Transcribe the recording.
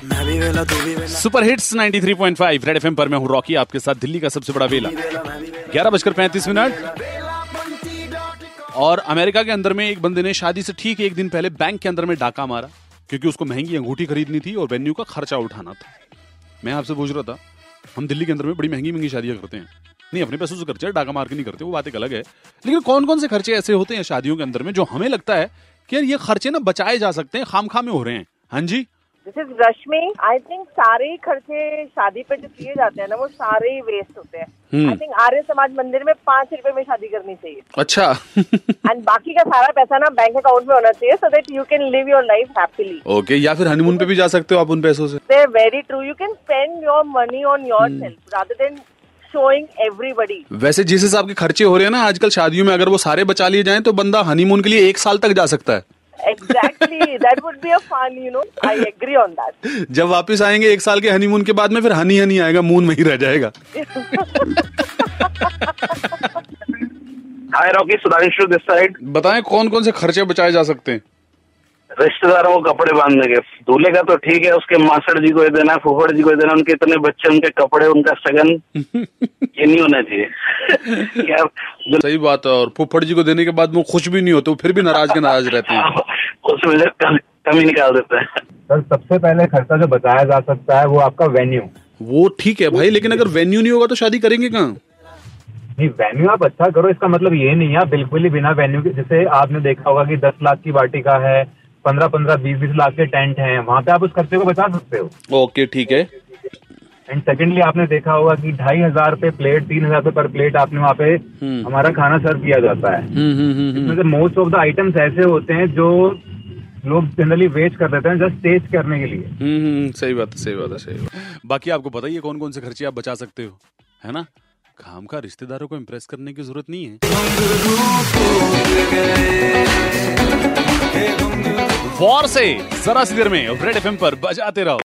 Super hits 93.5 red FM पर मैं हूँ रॉकी आपके साथ दिल्ली का सबसे बड़ा वेला। ग्यारह बजकर पैंतीस मिनट। और अमेरिका के अंदर में एक बंदे ने शादी से ठीक एक दिन पहले बैंक के अंदर में डाका मारा क्योंकि उसको महँगी अंगूठी खरीदनी थी और वेन्यू का खर्चा उठाना था। मैं आपसे पूछ रहा था हम दिल्ली के अंदर में बड़ी महँगी महँगी शादियाँ करते हैं। नहीं अपने पैसों से खर्चे डाका मार के नहीं करते वो बात एक अलग है। लेकिन कौन कौन से खर्चे ऐसे होते हैं शादियों के अंदर में जो हमें लगता है कि यार ये खर्चे ना बचाए जा सकते हैं खाम खामे हो रहे हैं। हाँ जी? This is Rashmi I think सारे खर्चे शादी पे जो किए जाते हैं ना वो सारे ही वेस्ट होते हैं। आई थिंक आर्य समाज मंदिर में पाँच रुपए में शादी करनी चाहिए। अच्छा। एंड बाकी का सारा पैसा ना बैंक अकाउंट में होना चाहिए so that you can live your life happily okay या फिर हनीमून पे भी जा सकते हो आप उन पैसों से। They very true you can spend your money on yourself rather than showing everybody वैसे जिस हिसाब के खर्चे हो रहे हैं ना आजकल शादियों में अगर वो सारे बचा लिए जाए तो बंदा हनीमून के लिए एक साल तक जा सकता है। Exactly that would be a fun you know I agree on that जब वापस आएँगे एक साल के हनीमून के बाद में फिर हनी हनी आएगा मून में ही रह जाएगा। Hi Rocky Sudhanshu this side बताएँ कौन कौन से खर्चे बचाए जा सकते हैं? रिश्तेदारों को कपड़े बांधने के। दूल्हे का तो ठीक है उसके मासड़ जी को ये देना फुफड़ जी को ये देना उनके इतने बच्चे उनके कपड़े उनका सगन ये नहीं होना चाहिए। यार सही बात है और फुफ्फड़ जी को देने के बाद वो खुश भी नहीं होते फिर भी नाराज़ के नाराज़ रहते हैं। उसमें से कमी निकाल देते हैं। सर सबसे पहले खर्चा जो बताया जा सकता है वो आपका वेन्यू। वो ठीक है भाई लेकिन अगर वेन्यू नहीं होगा तो शादी करेंगे कहाँ? नहीं वेन्यू आप अच्छा करो इसका मतलब ये नहीं है बिल्कुल ही बिना वेन्यू के जैसे आपने देखा होगा कि दस लाख की वाटिका है पंद्रह पंद्रह बीस बीस लाख के टेंट हैं वहाँ पे आप उस खर्चे को बचा सकते हो। ओके ठीक है। एंड सेकेंडली आपने देखा होगा कि ढाई हज़ार पे प्लेट तीन हज़ार पे पर प्लेट आपने वहाँ पे हमारा खाना सर्व किया जाता है। हम्म हम्म हम्म इसमें मोस्ट ऑफ़ द आइटम्स ऐसे होते हैं जो लोग जनरली वेस्ट कर देते हैं जस्ट टेस्ट करने के लिए। हम्म, हम्म, सही बात है सही बात है सही बात बाकी आपको पता ही कौन कौन से खर्चे आप बचा सकते हो है ना? काम का रिश्तेदारों को इम्प्रेस करने की ज़रूरत नहीं है। वॉर से जरा सी देर में रेड एफएम पर बजाते रहो।